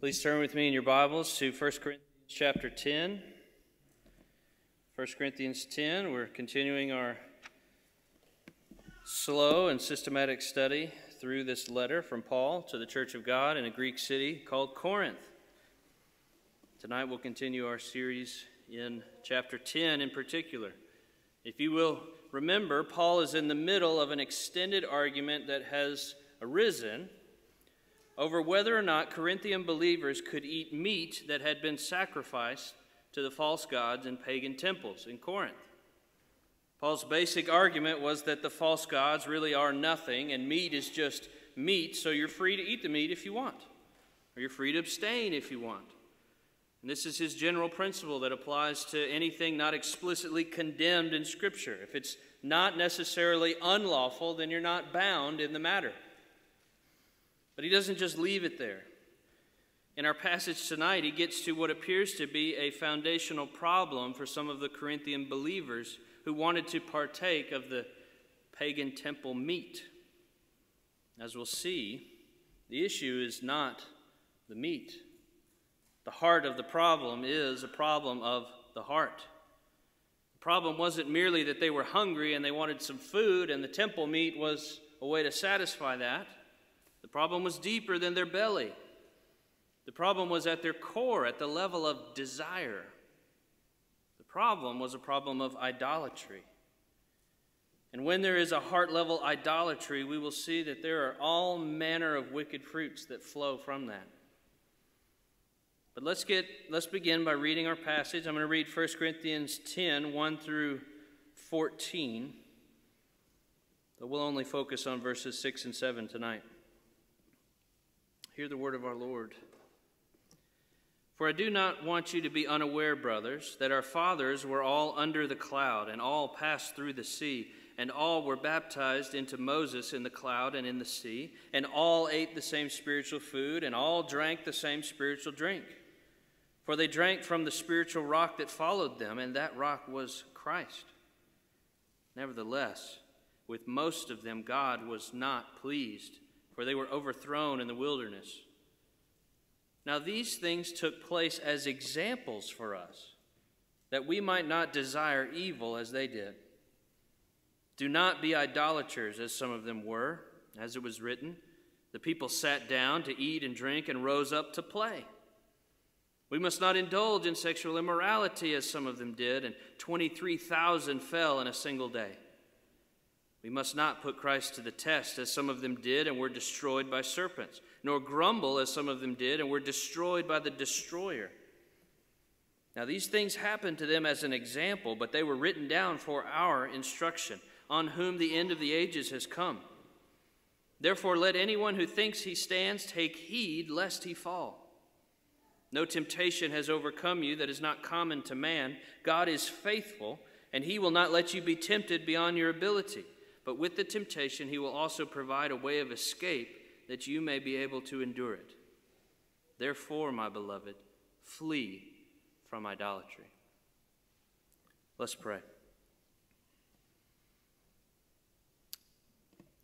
Please turn with me in your Bibles to 1 Corinthians chapter 10. 1 Corinthians 10, we're continuing our slow and systematic study through this letter from Paul to the Church of God in a Greek city called Corinth. Tonight we'll continue our series in chapter 10 in particular. If you will remember, Paul is in the middle of an extended argument that has arisen over whether or not Corinthian believers could eat meat that had been sacrificed to the false gods in pagan temples in Corinth. Paul's basic argument was that the false gods really are nothing and meat is just meat, so you're free to eat the meat if you want, or you're free to abstain if you want. And this is his general principle that applies to anything not explicitly condemned in Scripture. If it's not necessarily unlawful, then you're not bound in the matter. But he doesn't just leave it there. In our passage tonight, he gets to what appears to be a foundational problem for some of the Corinthian believers who wanted to partake of the pagan temple meat. As we'll see, the issue is not the meat. The heart of the problem is a problem of the heart. The problem wasn't merely that they were hungry and they wanted some food, and the temple meat was a way to satisfy that. The problem was deeper than their belly. The problem was at their core, at the level of desire. The problem was a problem of idolatry. And when there is a heart level idolatry, we will see that there are all manner of wicked fruits that flow from that. But let's get let's begin by reading our passage. I'm going to read 1 Corinthians 10, 1 through 14. But we'll only focus on verses 6 and 7 tonight. Hear the word of our Lord. For I do not want you to be unaware, brothers, that our fathers were all under the cloud, and all passed through the sea, and all were baptized into Moses in the cloud and in the sea, and all ate the same spiritual food, and all drank the same spiritual drink. For they drank from the spiritual rock that followed them, and that rock was Christ. Nevertheless, with most of them God was not pleased for they were overthrown in the wilderness. Now, these things took place as examples for us, that we might not desire evil as they did. Do not be idolaters, as some of them were, as it was written. The people sat down to eat and drink and rose up to play. We must not indulge in sexual immorality, as some of them did, and 23,000 fell in a single day. We must not put Christ to the test, as some of them did and were destroyed by serpents, nor grumble, as some of them did and were destroyed by the destroyer. Now, these things happened to them as an example, but they were written down for our instruction, on whom the end of the ages has come. Therefore, let anyone who thinks he stands take heed lest he fall. No temptation has overcome you that is not common to man. God is faithful, and he will not let you be tempted beyond your ability. But with the temptation, he will also provide a way of escape that you may be able to endure it. Therefore, my beloved, flee from idolatry. Let's pray.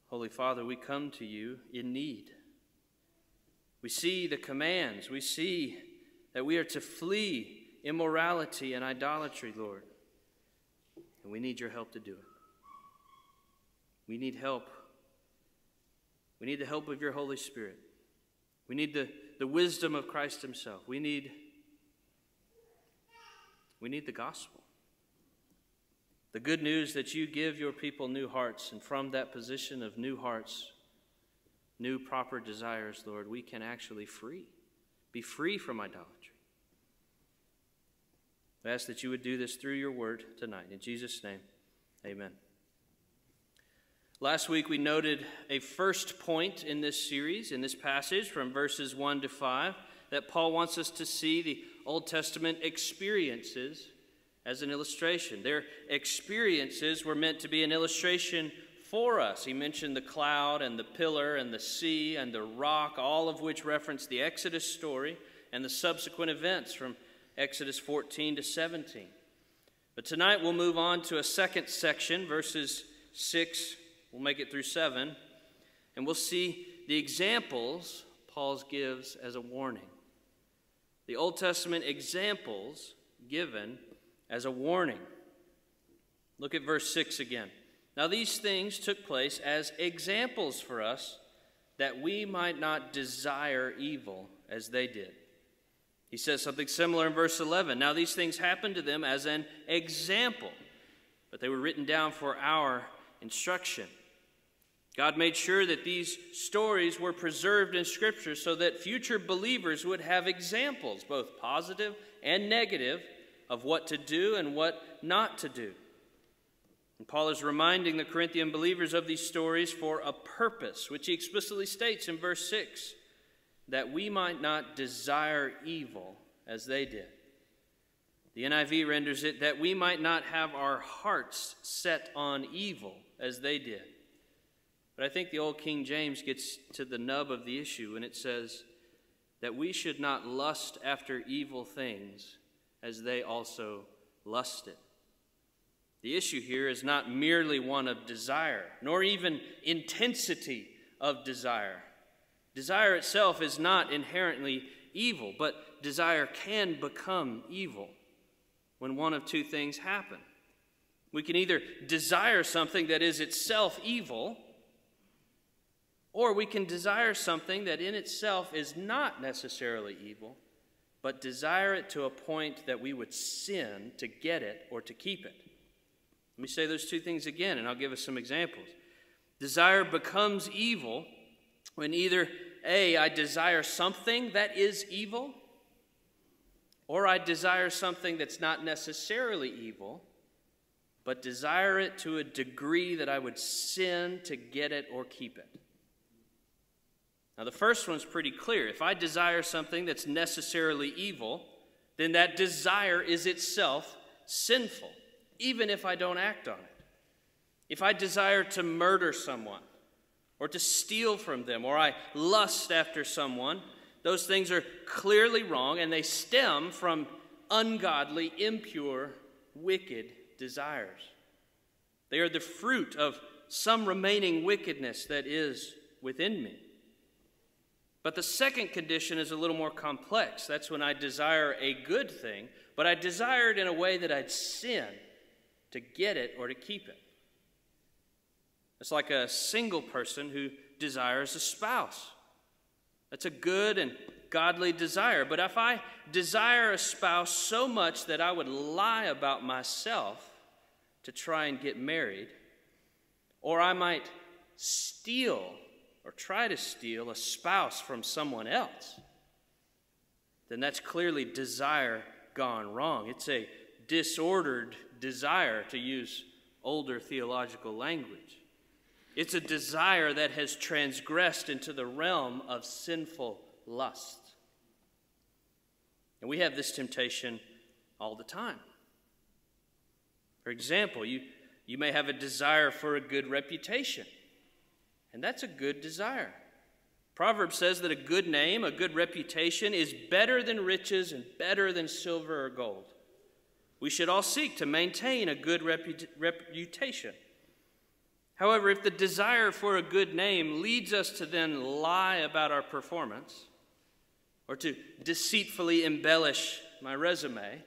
Holy Father, we come to you in need. We see the commands. We see that we are to flee immorality and idolatry, Lord. And we need your help to do it. We need help. We need the help of your Holy Spirit. We need the, the wisdom of Christ Himself. We need, we need the gospel. The good news that you give your people new hearts, and from that position of new hearts, new proper desires, Lord, we can actually free, be free from idolatry. I ask that you would do this through your word tonight. In Jesus' name, amen. Last week we noted a first point in this series, in this passage from verses 1 to 5, that Paul wants us to see the Old Testament experiences as an illustration. Their experiences were meant to be an illustration for us. He mentioned the cloud and the pillar and the sea and the rock, all of which reference the Exodus story and the subsequent events from Exodus 14 to 17. But tonight we'll move on to a second section, verses 6 We'll make it through seven, and we'll see the examples Paul gives as a warning. The Old Testament examples given as a warning. Look at verse 6 again. Now, these things took place as examples for us that we might not desire evil as they did. He says something similar in verse 11. Now, these things happened to them as an example, but they were written down for our instruction. God made sure that these stories were preserved in Scripture so that future believers would have examples, both positive and negative, of what to do and what not to do. And Paul is reminding the Corinthian believers of these stories for a purpose, which he explicitly states in verse 6 that we might not desire evil as they did. The NIV renders it that we might not have our hearts set on evil as they did. But I think the old King James gets to the nub of the issue when it says that we should not lust after evil things as they also lusted. The issue here is not merely one of desire, nor even intensity of desire. Desire itself is not inherently evil, but desire can become evil when one of two things happen. We can either desire something that is itself evil, or we can desire something that in itself is not necessarily evil, but desire it to a point that we would sin to get it or to keep it. Let me say those two things again, and I'll give us some examples. Desire becomes evil when either A, I desire something that is evil, or I desire something that's not necessarily evil, but desire it to a degree that I would sin to get it or keep it. Now, the first one's pretty clear. If I desire something that's necessarily evil, then that desire is itself sinful even if I don't act on it. If I desire to murder someone, or to steal from them, or I lust after someone, those things are clearly wrong and they stem from ungodly, impure, wicked desires. They are the fruit of some remaining wickedness that is within me. But the second condition is a little more complex. That's when I desire a good thing, but I desire it in a way that I'd sin to get it or to keep it. It's like a single person who desires a spouse. That's a good and godly desire. But if I desire a spouse so much that I would lie about myself to try and get married, or I might steal or try to steal a spouse from someone else, then that's clearly desire gone wrong. It's a disordered desire, to use older theological language. It's a desire that has transgressed into the realm of sinful lust. And we have this temptation all the time. For example, you, you may have a desire for a good reputation, and that's a good desire. Proverbs says that a good name, a good reputation, is better than riches and better than silver or gold. We should all seek to maintain a good reputation. However, if the desire for a good name leads us to then lie about our performance, or to deceitfully embellish my resume,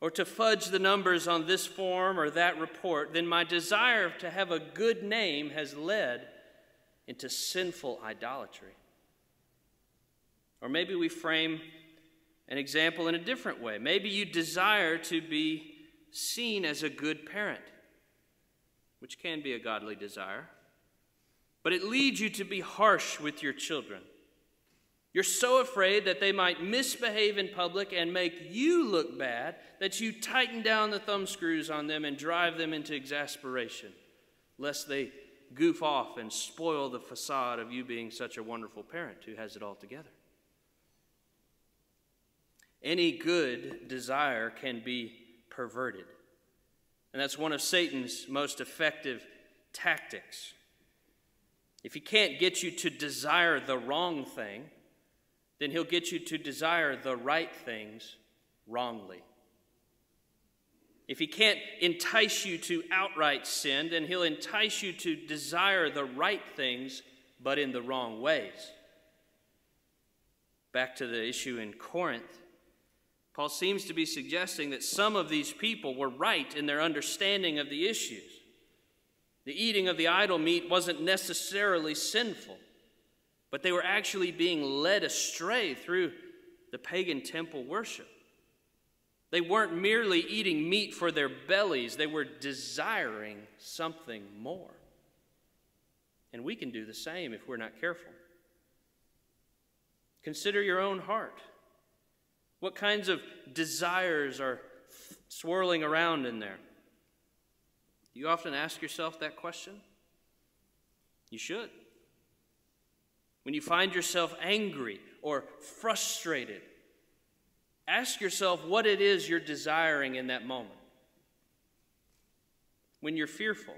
or to fudge the numbers on this form or that report, then my desire to have a good name has led into sinful idolatry. Or maybe we frame an example in a different way. Maybe you desire to be seen as a good parent, which can be a godly desire, but it leads you to be harsh with your children. You're so afraid that they might misbehave in public and make you look bad that you tighten down the thumb screws on them and drive them into exasperation, lest they goof off and spoil the facade of you being such a wonderful parent who has it all together. Any good desire can be perverted. And that's one of Satan's most effective tactics. If he can't get you to desire the wrong thing, then he'll get you to desire the right things wrongly. If he can't entice you to outright sin, then he'll entice you to desire the right things, but in the wrong ways. Back to the issue in Corinth, Paul seems to be suggesting that some of these people were right in their understanding of the issues. The eating of the idol meat wasn't necessarily sinful, but they were actually being led astray through the pagan temple worship. They weren't merely eating meat for their bellies, they were desiring something more. And we can do the same if we're not careful. Consider your own heart. What kinds of desires are swirling around in there? Do you often ask yourself that question? You should. When you find yourself angry or frustrated, ask yourself what it is you're desiring in that moment. When you're fearful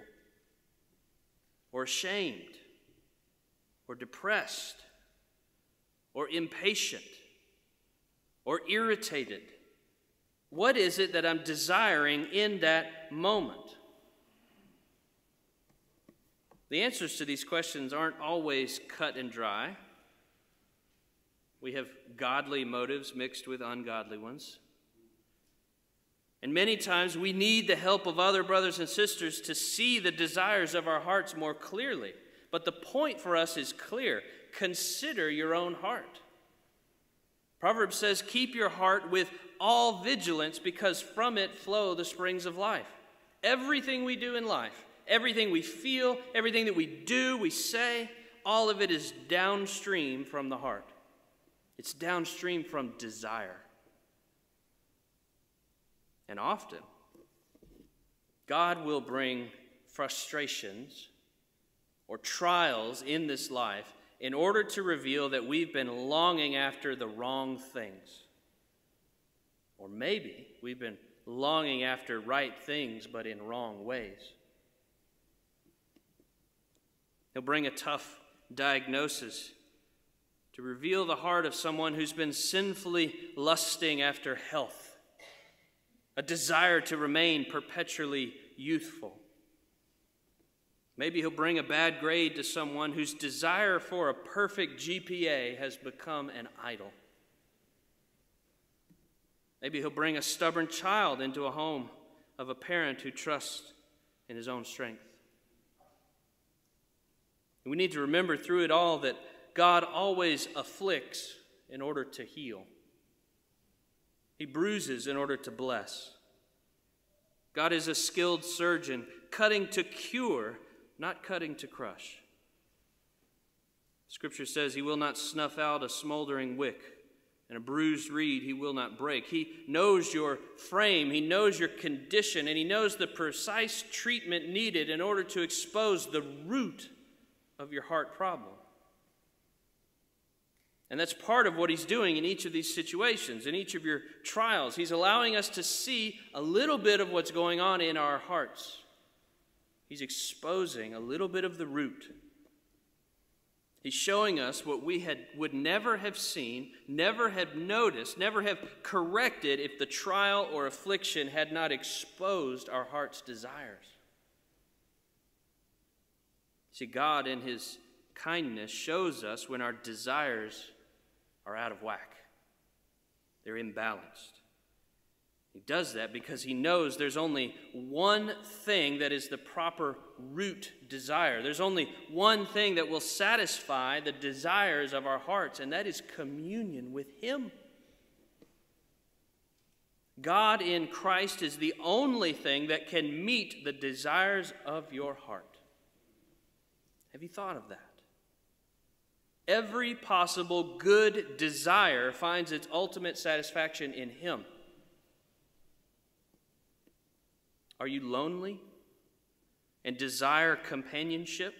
or ashamed or depressed or impatient or irritated? What is it that I'm desiring in that moment? The answers to these questions aren't always cut and dry. We have godly motives mixed with ungodly ones. And many times we need the help of other brothers and sisters to see the desires of our hearts more clearly. But the point for us is clear consider your own heart. Proverbs says, Keep your heart with all vigilance because from it flow the springs of life. Everything we do in life, everything we feel, everything that we do, we say, all of it is downstream from the heart. It's downstream from desire. And often, God will bring frustrations or trials in this life in order to reveal that we've been longing after the wrong things. Or maybe we've been longing after right things, but in wrong ways. He'll bring a tough diagnosis to reveal the heart of someone who's been sinfully lusting after health, a desire to remain perpetually youthful. Maybe he'll bring a bad grade to someone whose desire for a perfect GPA has become an idol. Maybe he'll bring a stubborn child into a home of a parent who trusts in his own strength. We need to remember through it all that God always afflicts in order to heal, He bruises in order to bless. God is a skilled surgeon, cutting to cure not cutting to crush. Scripture says he will not snuff out a smoldering wick, and a bruised reed he will not break. He knows your frame, he knows your condition, and he knows the precise treatment needed in order to expose the root of your heart problem. And that's part of what he's doing in each of these situations, in each of your trials. He's allowing us to see a little bit of what's going on in our hearts. He's exposing a little bit of the root. He's showing us what we had, would never have seen, never have noticed, never have corrected if the trial or affliction had not exposed our heart's desires. See, God, in His kindness, shows us when our desires are out of whack, they're imbalanced. He does that because he knows there's only one thing that is the proper root desire. There's only one thing that will satisfy the desires of our hearts, and that is communion with Him. God in Christ is the only thing that can meet the desires of your heart. Have you thought of that? Every possible good desire finds its ultimate satisfaction in Him. Are you lonely and desire companionship?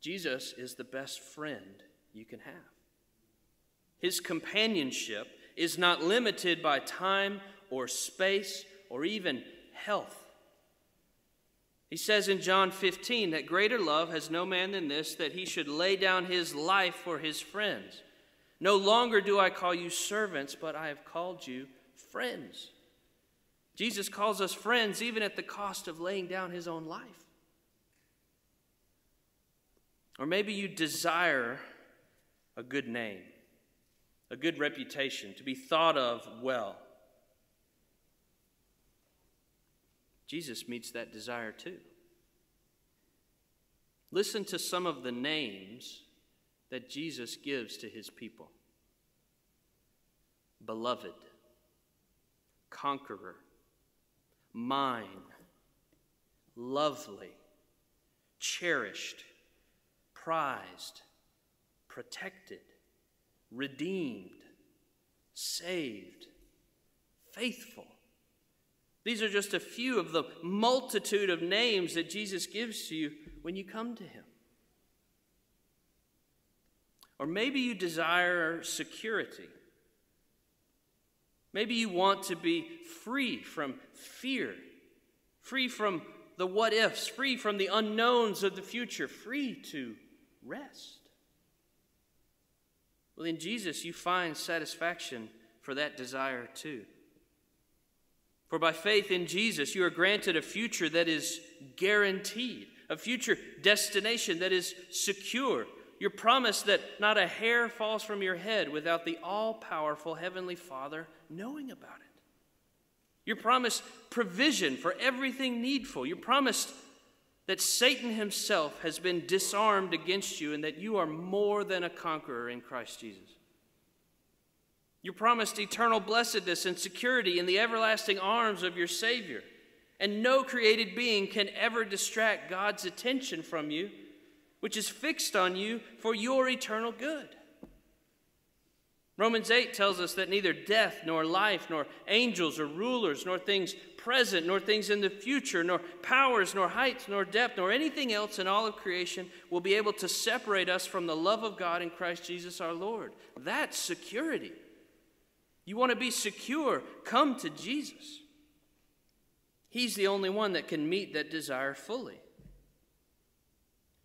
Jesus is the best friend you can have. His companionship is not limited by time or space or even health. He says in John 15 that greater love has no man than this, that he should lay down his life for his friends. No longer do I call you servants, but I have called you friends. Jesus calls us friends even at the cost of laying down his own life. Or maybe you desire a good name, a good reputation, to be thought of well. Jesus meets that desire too. Listen to some of the names that Jesus gives to his people Beloved, Conqueror, Mine, Lovely, Cherished, Prized, Protected, Redeemed, Saved, Faithful. These are just a few of the multitude of names that Jesus gives to you when you come to Him. Or maybe you desire security. Maybe you want to be free from fear, free from the what ifs, free from the unknowns of the future, free to rest. Well, in Jesus, you find satisfaction for that desire too. For by faith in Jesus, you are granted a future that is guaranteed, a future destination that is secure. You're promised that not a hair falls from your head without the all powerful Heavenly Father knowing about it. You're promised provision for everything needful. You're promised that Satan himself has been disarmed against you and that you are more than a conqueror in Christ Jesus. You're promised eternal blessedness and security in the everlasting arms of your Savior. And no created being can ever distract God's attention from you, which is fixed on you for your eternal good. Romans 8 tells us that neither death, nor life, nor angels, or rulers, nor things present, nor things in the future, nor powers, nor heights, nor depth, nor anything else in all of creation will be able to separate us from the love of God in Christ Jesus our Lord. That's security. You want to be secure? Come to Jesus. He's the only one that can meet that desire fully.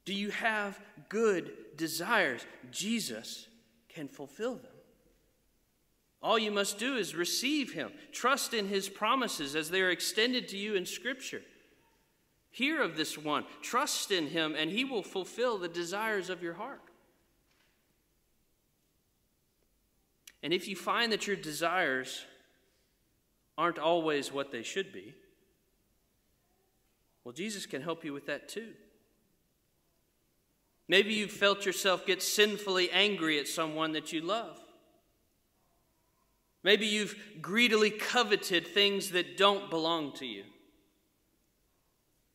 Do you have good desires? Jesus can fulfill them. All you must do is receive Him, trust in His promises as they are extended to you in Scripture. Hear of this one, trust in Him, and He will fulfill the desires of your heart. And if you find that your desires aren't always what they should be, well, Jesus can help you with that too. Maybe you've felt yourself get sinfully angry at someone that you love. Maybe you've greedily coveted things that don't belong to you.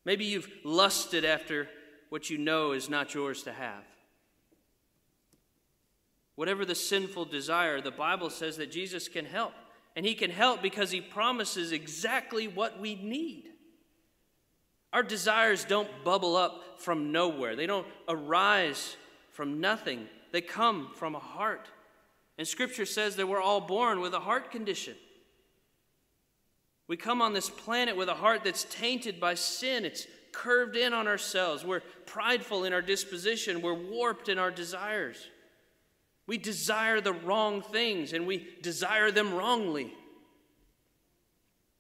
Maybe you've lusted after what you know is not yours to have. Whatever the sinful desire, the Bible says that Jesus can help. And He can help because He promises exactly what we need. Our desires don't bubble up from nowhere, they don't arise from nothing, they come from a heart. And Scripture says that we're all born with a heart condition. We come on this planet with a heart that's tainted by sin. It's curved in on ourselves. We're prideful in our disposition. We're warped in our desires. We desire the wrong things and we desire them wrongly.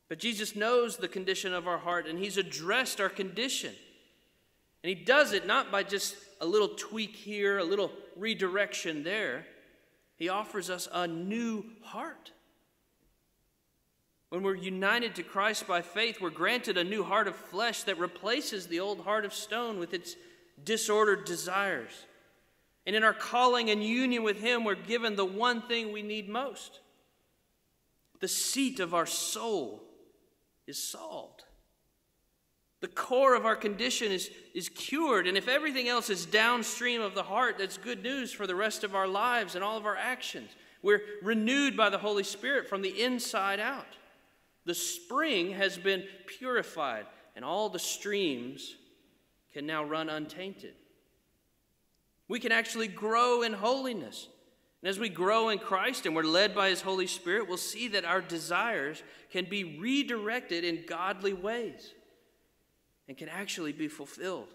But Jesus knows the condition of our heart and He's addressed our condition. And He does it not by just a little tweak here, a little redirection there. He offers us a new heart. When we're united to Christ by faith, we're granted a new heart of flesh that replaces the old heart of stone with its disordered desires. And in our calling and union with Him, we're given the one thing we need most. The seat of our soul is solved. The core of our condition is, is cured. And if everything else is downstream of the heart, that's good news for the rest of our lives and all of our actions. We're renewed by the Holy Spirit from the inside out. The spring has been purified, and all the streams can now run untainted. We can actually grow in holiness. And as we grow in Christ and we're led by His Holy Spirit, we'll see that our desires can be redirected in godly ways and can actually be fulfilled.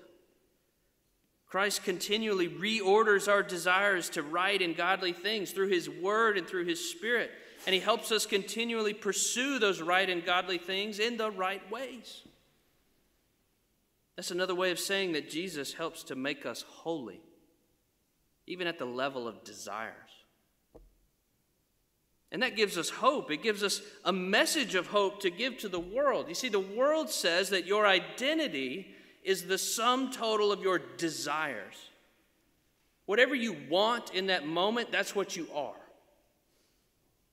Christ continually reorders our desires to right and godly things through His Word and through His Spirit. And He helps us continually pursue those right and godly things in the right ways. That's another way of saying that Jesus helps to make us holy. Even at the level of desires. And that gives us hope. It gives us a message of hope to give to the world. You see, the world says that your identity is the sum total of your desires. Whatever you want in that moment, that's what you are.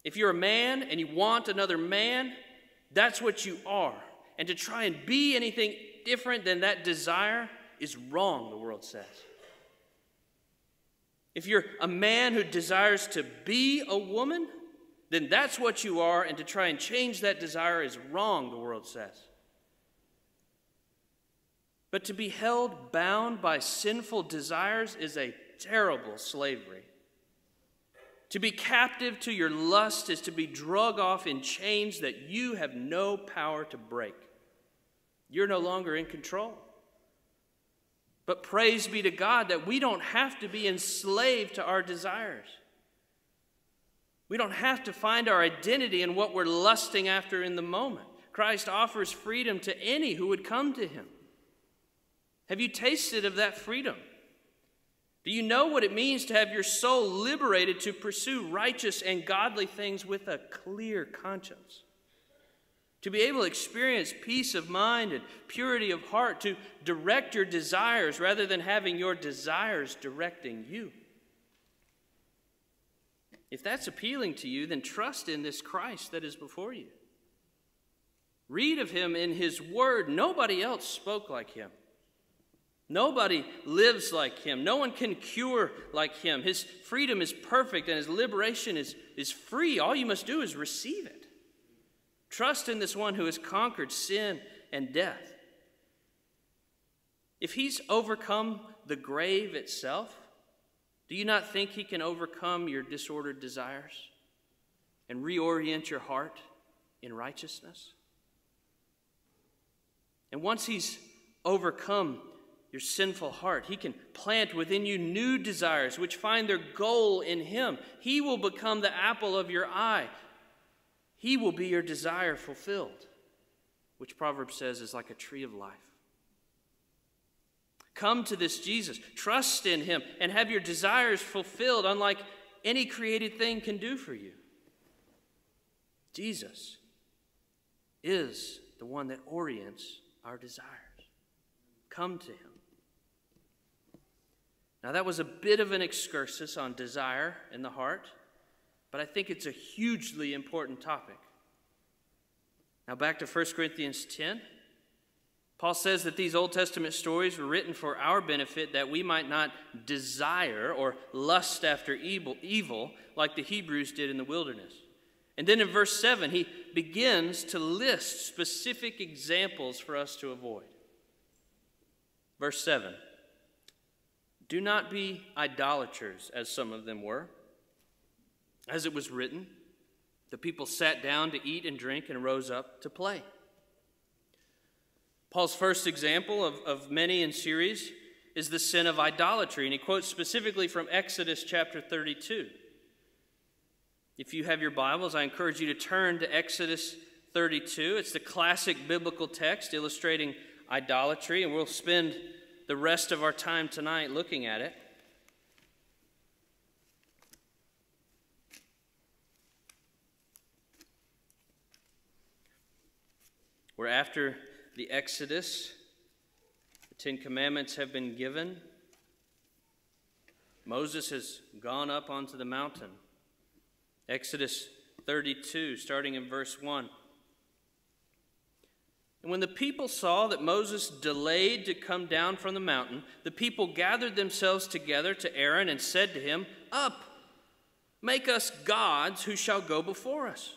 If you're a man and you want another man, that's what you are. And to try and be anything different than that desire is wrong, the world says. If you're a man who desires to be a woman, then that's what you are, and to try and change that desire is wrong, the world says. But to be held bound by sinful desires is a terrible slavery. To be captive to your lust is to be drug off in chains that you have no power to break. You're no longer in control. But praise be to God that we don't have to be enslaved to our desires. We don't have to find our identity in what we're lusting after in the moment. Christ offers freedom to any who would come to him. Have you tasted of that freedom? Do you know what it means to have your soul liberated to pursue righteous and godly things with a clear conscience? To be able to experience peace of mind and purity of heart, to direct your desires rather than having your desires directing you. If that's appealing to you, then trust in this Christ that is before you. Read of him in his word. Nobody else spoke like him. Nobody lives like him. No one can cure like him. His freedom is perfect and his liberation is, is free. All you must do is receive it. Trust in this one who has conquered sin and death. If he's overcome the grave itself, do you not think He can overcome your disordered desires and reorient your heart in righteousness? And once He's overcome your sinful heart, He can plant within you new desires which find their goal in Him. He will become the apple of your eye. He will be your desire fulfilled, which Proverbs says is like a tree of life. Come to this Jesus, trust in him, and have your desires fulfilled, unlike any created thing can do for you. Jesus is the one that orients our desires. Come to him. Now, that was a bit of an excursus on desire in the heart, but I think it's a hugely important topic. Now, back to 1 Corinthians 10. Paul says that these Old Testament stories were written for our benefit that we might not desire or lust after evil, evil like the Hebrews did in the wilderness. And then in verse 7, he begins to list specific examples for us to avoid. Verse 7 Do not be idolaters, as some of them were. As it was written, the people sat down to eat and drink and rose up to play. Paul's first example of, of many in series is the sin of idolatry, and he quotes specifically from Exodus chapter 32. If you have your Bibles, I encourage you to turn to Exodus 32. It's the classic biblical text illustrating idolatry, and we'll spend the rest of our time tonight looking at it. We're after the Exodus, the Ten Commandments have been given. Moses has gone up onto the mountain. Exodus 32, starting in verse 1. And when the people saw that Moses delayed to come down from the mountain, the people gathered themselves together to Aaron and said to him, Up, make us gods who shall go before us.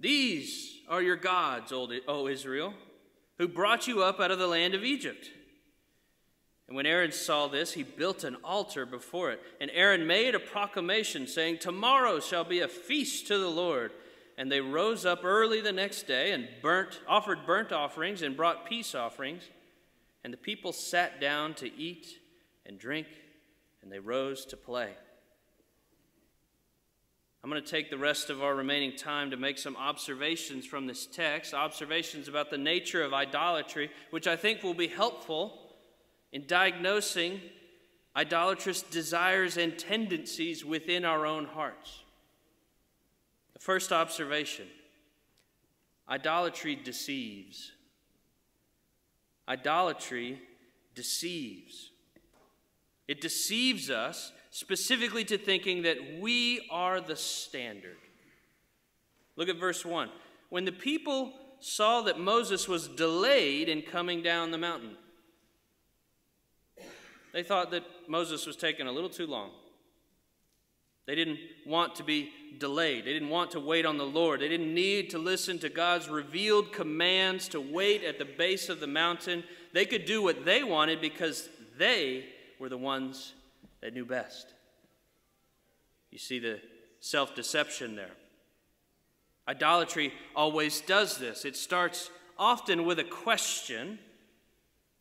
These are your gods, O Israel, who brought you up out of the land of Egypt. And when Aaron saw this, he built an altar before it. And Aaron made a proclamation saying, Tomorrow shall be a feast to the Lord. And they rose up early the next day and burnt, offered burnt offerings and brought peace offerings. And the people sat down to eat and drink, and they rose to play. I'm going to take the rest of our remaining time to make some observations from this text, observations about the nature of idolatry, which I think will be helpful in diagnosing idolatrous desires and tendencies within our own hearts. The first observation idolatry deceives. Idolatry deceives. It deceives us specifically to thinking that we are the standard. Look at verse 1. When the people saw that Moses was delayed in coming down the mountain, they thought that Moses was taking a little too long. They didn't want to be delayed. They didn't want to wait on the Lord. They didn't need to listen to God's revealed commands to wait at the base of the mountain. They could do what they wanted because they were the ones that knew best. You see the self deception there. Idolatry always does this. It starts often with a question,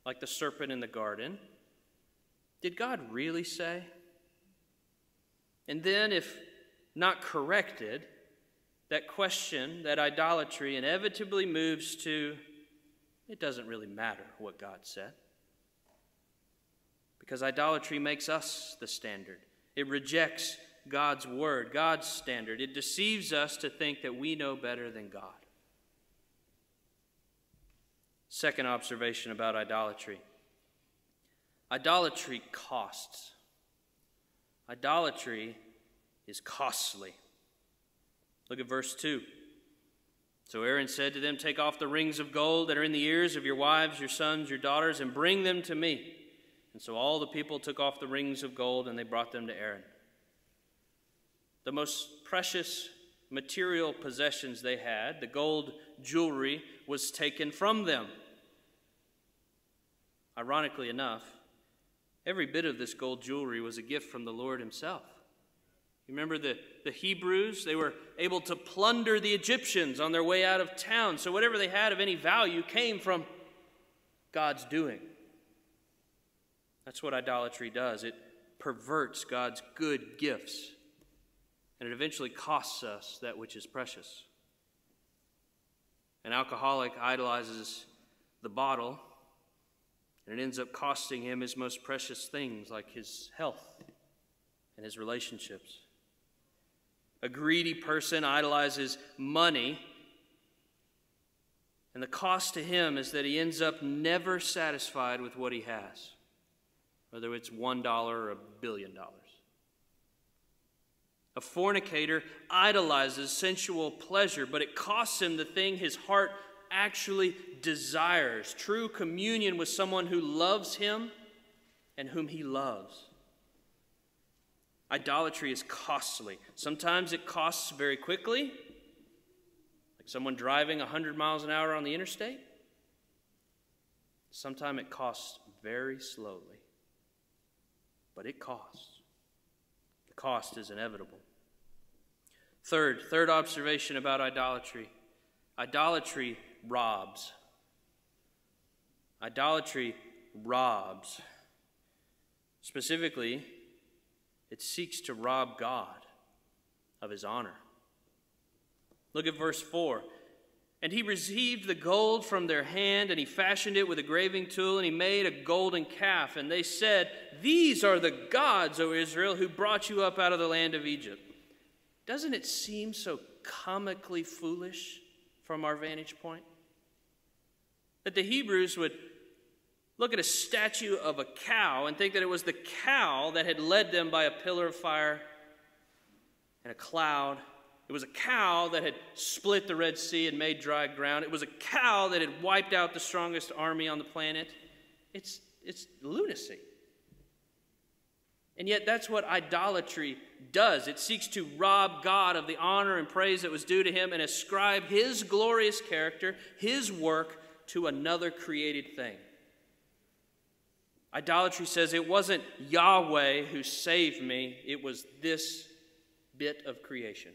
like the serpent in the garden Did God really say? And then, if not corrected, that question, that idolatry, inevitably moves to it doesn't really matter what God said. Because idolatry makes us the standard, it rejects God's word, God's standard. It deceives us to think that we know better than God. Second observation about idolatry idolatry costs. Idolatry is costly. Look at verse 2. So Aaron said to them, Take off the rings of gold that are in the ears of your wives, your sons, your daughters, and bring them to me. And so all the people took off the rings of gold and they brought them to Aaron. The most precious material possessions they had, the gold jewelry, was taken from them. Ironically enough, every bit of this gold jewelry was a gift from the Lord Himself. You remember the, the Hebrews? They were able to plunder the Egyptians on their way out of town. So whatever they had of any value came from God's doing. That's what idolatry does it perverts God's good gifts, and it eventually costs us that which is precious. An alcoholic idolizes the bottle, and it ends up costing him his most precious things like his health and his relationships. A greedy person idolizes money, and the cost to him is that he ends up never satisfied with what he has, whether it's $1 or a billion dollars. A fornicator idolizes sensual pleasure, but it costs him the thing his heart actually desires true communion with someone who loves him and whom he loves. Idolatry is costly. Sometimes it costs very quickly, like someone driving 100 miles an hour on the interstate. Sometimes it costs very slowly, but it costs. The cost is inevitable. Third, third observation about idolatry idolatry robs. Idolatry robs. Specifically, it seeks to rob God of his honor. Look at verse 4. And he received the gold from their hand, and he fashioned it with a graving tool, and he made a golden calf. And they said, These are the gods, O Israel, who brought you up out of the land of Egypt. Doesn't it seem so comically foolish from our vantage point? That the Hebrews would look at a statue of a cow and think that it was the cow that had led them by a pillar of fire and a cloud. It was a cow that had split the Red Sea and made dry ground. It was a cow that had wiped out the strongest army on the planet. It's, it's lunacy. And yet, that's what idolatry does. It seeks to rob God of the honor and praise that was due to him and ascribe his glorious character, his work, to another created thing. Idolatry says it wasn't Yahweh who saved me, it was this bit of creation.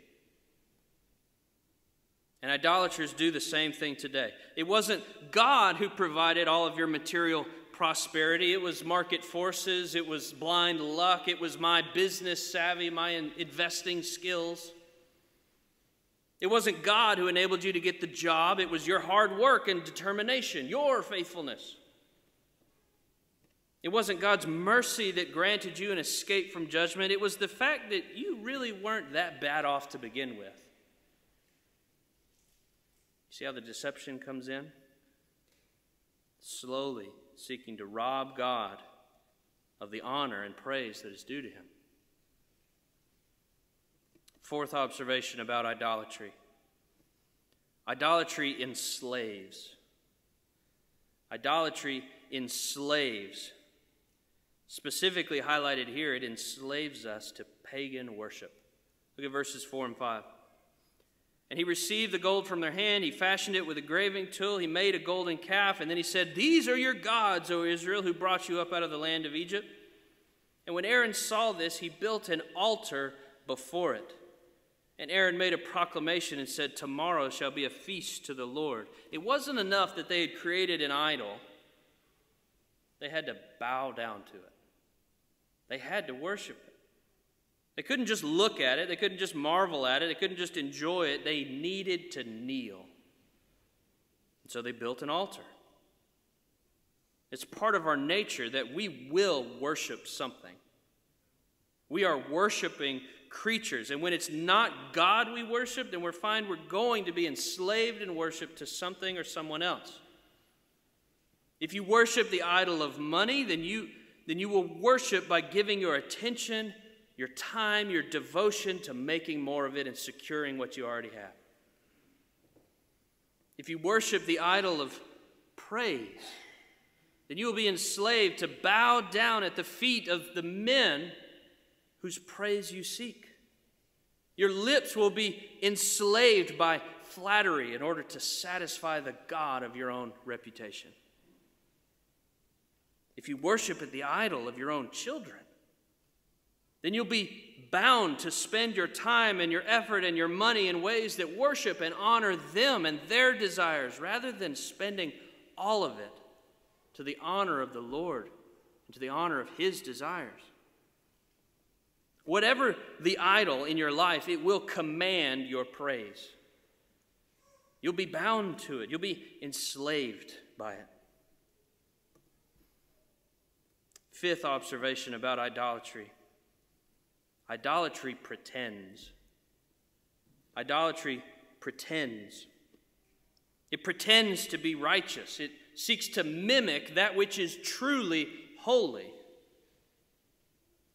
And idolaters do the same thing today. It wasn't God who provided all of your material prosperity, it was market forces, it was blind luck, it was my business savvy, my investing skills. It wasn't God who enabled you to get the job, it was your hard work and determination, your faithfulness. It wasn't God's mercy that granted you an escape from judgment. It was the fact that you really weren't that bad off to begin with. See how the deception comes in? Slowly seeking to rob God of the honor and praise that is due to him. Fourth observation about idolatry idolatry enslaves. Idolatry enslaves. Specifically highlighted here, it enslaves us to pagan worship. Look at verses 4 and 5. And he received the gold from their hand. He fashioned it with a graving tool. He made a golden calf. And then he said, These are your gods, O Israel, who brought you up out of the land of Egypt. And when Aaron saw this, he built an altar before it. And Aaron made a proclamation and said, Tomorrow shall be a feast to the Lord. It wasn't enough that they had created an idol, they had to bow down to it, they had to worship it. They couldn't just look at it, they couldn't just marvel at it, they couldn't just enjoy it. They needed to kneel. And so they built an altar. It's part of our nature that we will worship something. We are worshiping creatures. And when it's not God we worship, then we're fine. We're going to be enslaved in worship to something or someone else. If you worship the idol of money, then you, then you will worship by giving your attention your time, your devotion to making more of it and securing what you already have. If you worship the idol of praise, then you will be enslaved to bow down at the feet of the men whose praise you seek. Your lips will be enslaved by flattery in order to satisfy the God of your own reputation. If you worship at the idol of your own children, then you'll be bound to spend your time and your effort and your money in ways that worship and honor them and their desires rather than spending all of it to the honor of the Lord and to the honor of His desires. Whatever the idol in your life, it will command your praise. You'll be bound to it, you'll be enslaved by it. Fifth observation about idolatry Idolatry pretends. Idolatry pretends. It pretends to be righteous. It seeks to mimic that which is truly holy.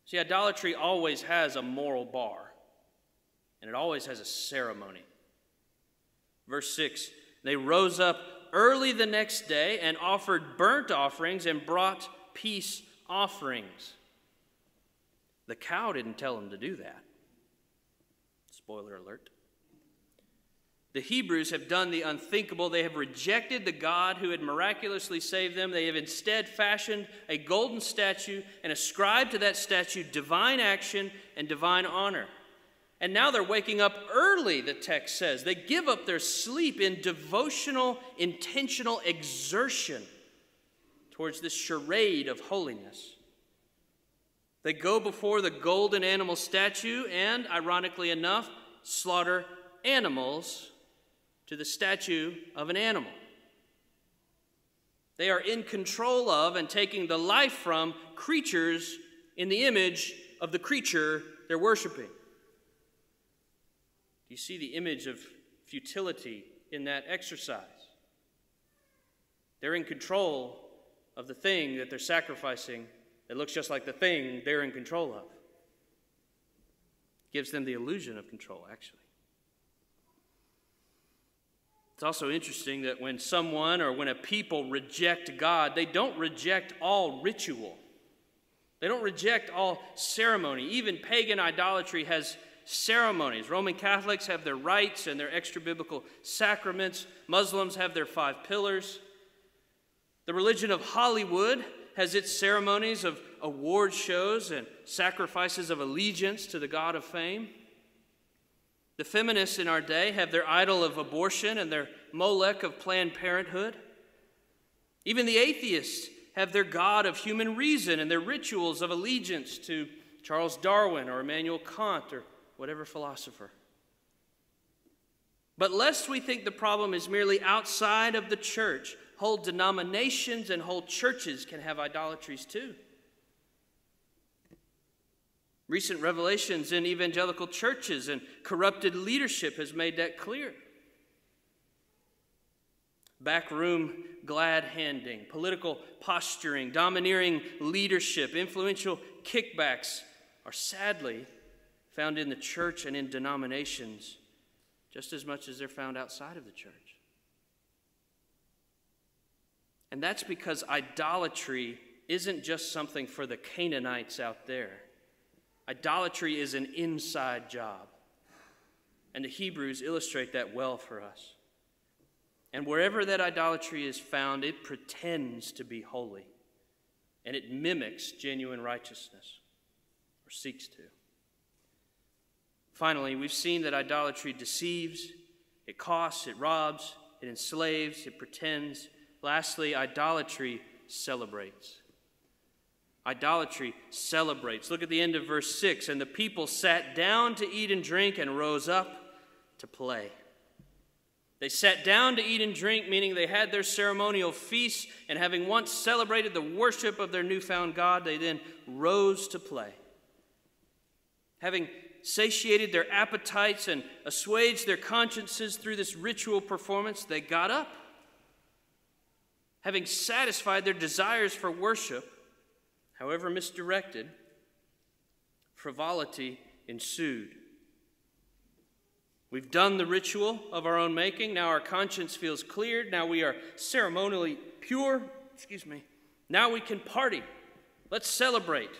See, idolatry always has a moral bar, and it always has a ceremony. Verse 6 They rose up early the next day and offered burnt offerings and brought peace offerings. The cow didn't tell him to do that. Spoiler alert. The Hebrews have done the unthinkable. They have rejected the God who had miraculously saved them. They have instead fashioned a golden statue and ascribed to that statue divine action and divine honor. And now they're waking up early, the text says. They give up their sleep in devotional, intentional exertion towards this charade of holiness. They go before the golden animal statue and, ironically enough, slaughter animals to the statue of an animal. They are in control of and taking the life from creatures in the image of the creature they're worshiping. Do you see the image of futility in that exercise? They're in control of the thing that they're sacrificing it looks just like the thing they're in control of. Gives them the illusion of control, actually. It's also interesting that when someone or when a people reject God, they don't reject all ritual. They don't reject all ceremony. Even pagan idolatry has ceremonies. Roman Catholics have their rites and their extra biblical sacraments. Muslims have their five pillars. The religion of Hollywood has its ceremonies of award shows and sacrifices of allegiance to the God of fame. The feminists in our day have their idol of abortion and their Molech of Planned Parenthood. Even the atheists have their God of human reason and their rituals of allegiance to Charles Darwin or Immanuel Kant or whatever philosopher. But lest we think the problem is merely outside of the church, whole denominations and whole churches can have idolatries too. Recent revelations in evangelical churches and corrupted leadership has made that clear. Backroom glad handing, political posturing, domineering leadership, influential kickbacks are sadly found in the church and in denominations just as much as they're found outside of the church. And that's because idolatry isn't just something for the Canaanites out there. Idolatry is an inside job. And the Hebrews illustrate that well for us. And wherever that idolatry is found, it pretends to be holy. And it mimics genuine righteousness, or seeks to. Finally, we've seen that idolatry deceives, it costs, it robs, it enslaves, it pretends. Lastly, idolatry celebrates. Idolatry celebrates. Look at the end of verse 6. And the people sat down to eat and drink and rose up to play. They sat down to eat and drink, meaning they had their ceremonial feasts, and having once celebrated the worship of their newfound God, they then rose to play. Having satiated their appetites and assuaged their consciences through this ritual performance, they got up. Having satisfied their desires for worship, however misdirected, frivolity ensued. We've done the ritual of our own making. Now our conscience feels cleared. Now we are ceremonially pure. Excuse me. Now we can party. Let's celebrate.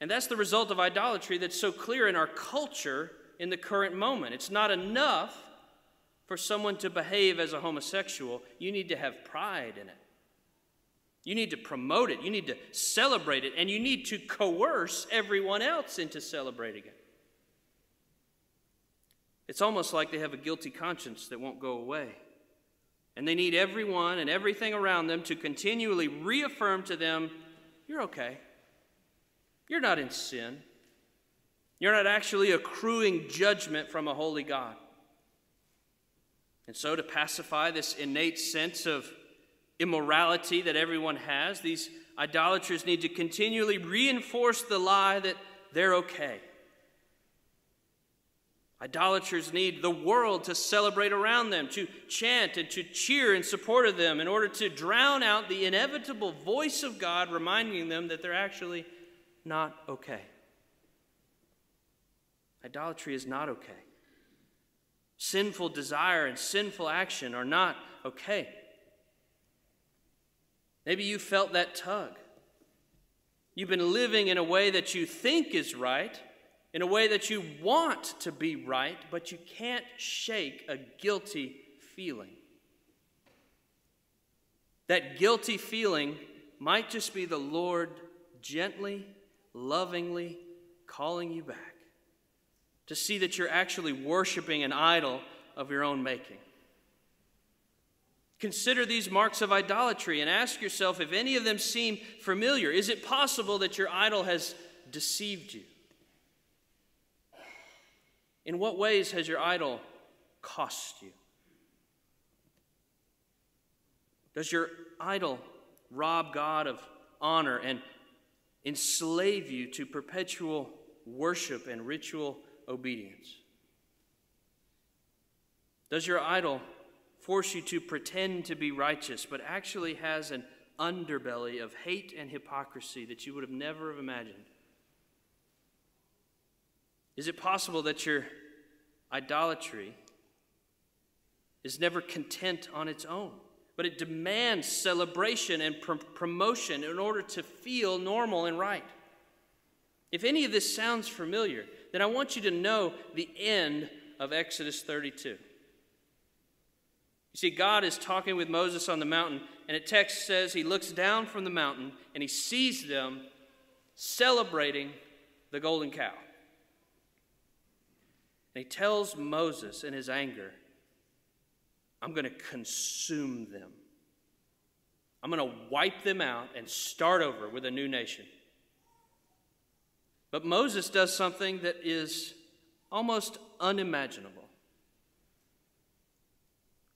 And that's the result of idolatry that's so clear in our culture in the current moment. It's not enough for someone to behave as a homosexual, you need to have pride in it. You need to promote it, you need to celebrate it, and you need to coerce everyone else into celebrating it. It's almost like they have a guilty conscience that won't go away. And they need everyone and everything around them to continually reaffirm to them, you're okay. You're not in sin. You're not actually accruing judgment from a holy God. And so, to pacify this innate sense of immorality that everyone has, these idolaters need to continually reinforce the lie that they're okay. Idolaters need the world to celebrate around them, to chant and to cheer in support of them in order to drown out the inevitable voice of God reminding them that they're actually not okay. Idolatry is not okay. Sinful desire and sinful action are not okay. Maybe you felt that tug. You've been living in a way that you think is right, in a way that you want to be right, but you can't shake a guilty feeling. That guilty feeling might just be the Lord gently lovingly calling you back to see that you're actually worshiping an idol of your own making. Consider these marks of idolatry and ask yourself if any of them seem familiar. Is it possible that your idol has deceived you? In what ways has your idol cost you? Does your idol rob God of honor and enslave you to perpetual worship and ritual obedience? Does your idol force you to pretend to be righteous, but actually has an underbelly of hate and hypocrisy that you would have never have imagined? Is it possible that your idolatry is never content on its own? but it demands celebration and pr- promotion in order to feel normal and right. If any of this sounds familiar, then I want you to know the end of Exodus 32. You see, God is talking with Moses on the mountain, And a text says he looks down from the mountain and he sees them celebrating the golden cow. And he tells Moses in his anger, I'm going to consume them. I'm going to wipe them out and start over with a new nation. But Moses does something that is almost unimaginable.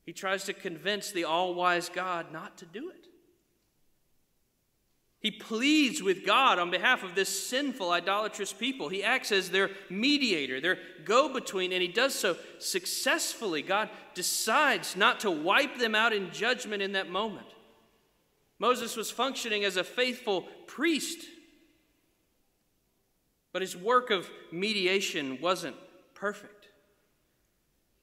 He tries to convince the all wise God not to do it. He pleads with God on behalf of this sinful, idolatrous people. He acts as their mediator, their go between, and he does so successfully. God decides not to wipe them out in judgment in that moment. Moses was functioning as a faithful priest, but his work of mediation wasn't perfect.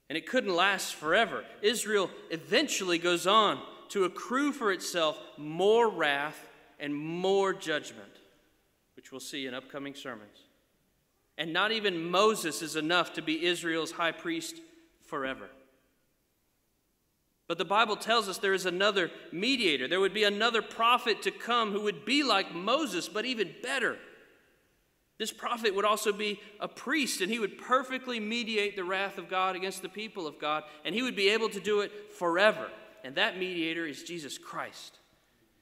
And it couldn't last forever. Israel eventually goes on to accrue for itself more wrath and more judgment, which we'll see in upcoming sermons. And not even Moses is enough to be Israel's high priest forever. But the Bible tells us there is another mediator. There would be another prophet to come who would be like Moses, but even better. This prophet would also be a priest, and he would perfectly mediate the wrath of God against the people of God, and he would be able to do it forever. And that mediator is Jesus Christ.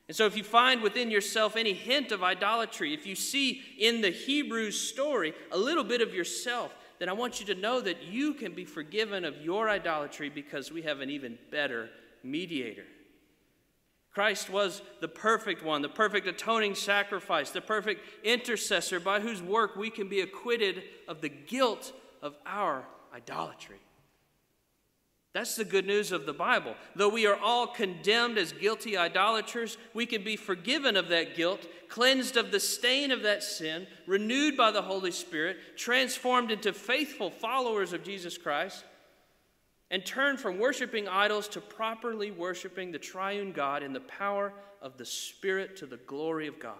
And so, if you find within yourself any hint of idolatry, if you see in the Hebrews story a little bit of yourself, then I want you to know that you can be forgiven of your idolatry because we have an even better mediator. Christ was the perfect one, the perfect atoning sacrifice, the perfect intercessor by whose work we can be acquitted of the guilt of our idolatry. That's the good news of the Bible. Though we are all condemned as guilty idolaters, we can be forgiven of that guilt, cleansed of the stain of that sin, renewed by the Holy Spirit, transformed into faithful followers of Jesus Christ, and turn from worshiping idols to properly worshiping the triune God in the power of the Spirit to the glory of God.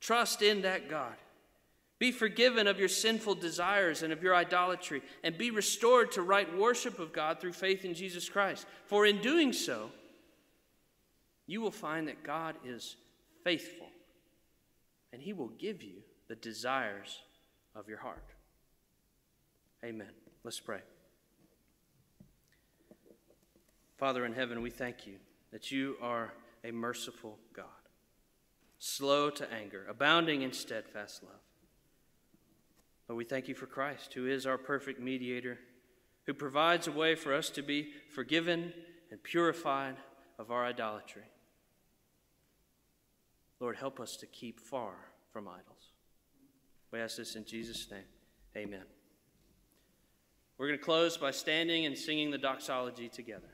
Trust in that God. Be forgiven of your sinful desires and of your idolatry, and be restored to right worship of God through faith in Jesus Christ. For in doing so, you will find that God is faithful, and He will give you the desires of your heart. Amen. Let's pray. Father in heaven, we thank you that you are a merciful God, slow to anger, abounding in steadfast love but we thank you for Christ, who is our perfect mediator, who provides a way for us to be forgiven and purified of our idolatry. Lord, help us to keep far from idols. We ask this in Jesus' name. Amen. We're going to close by standing and singing the doxology together.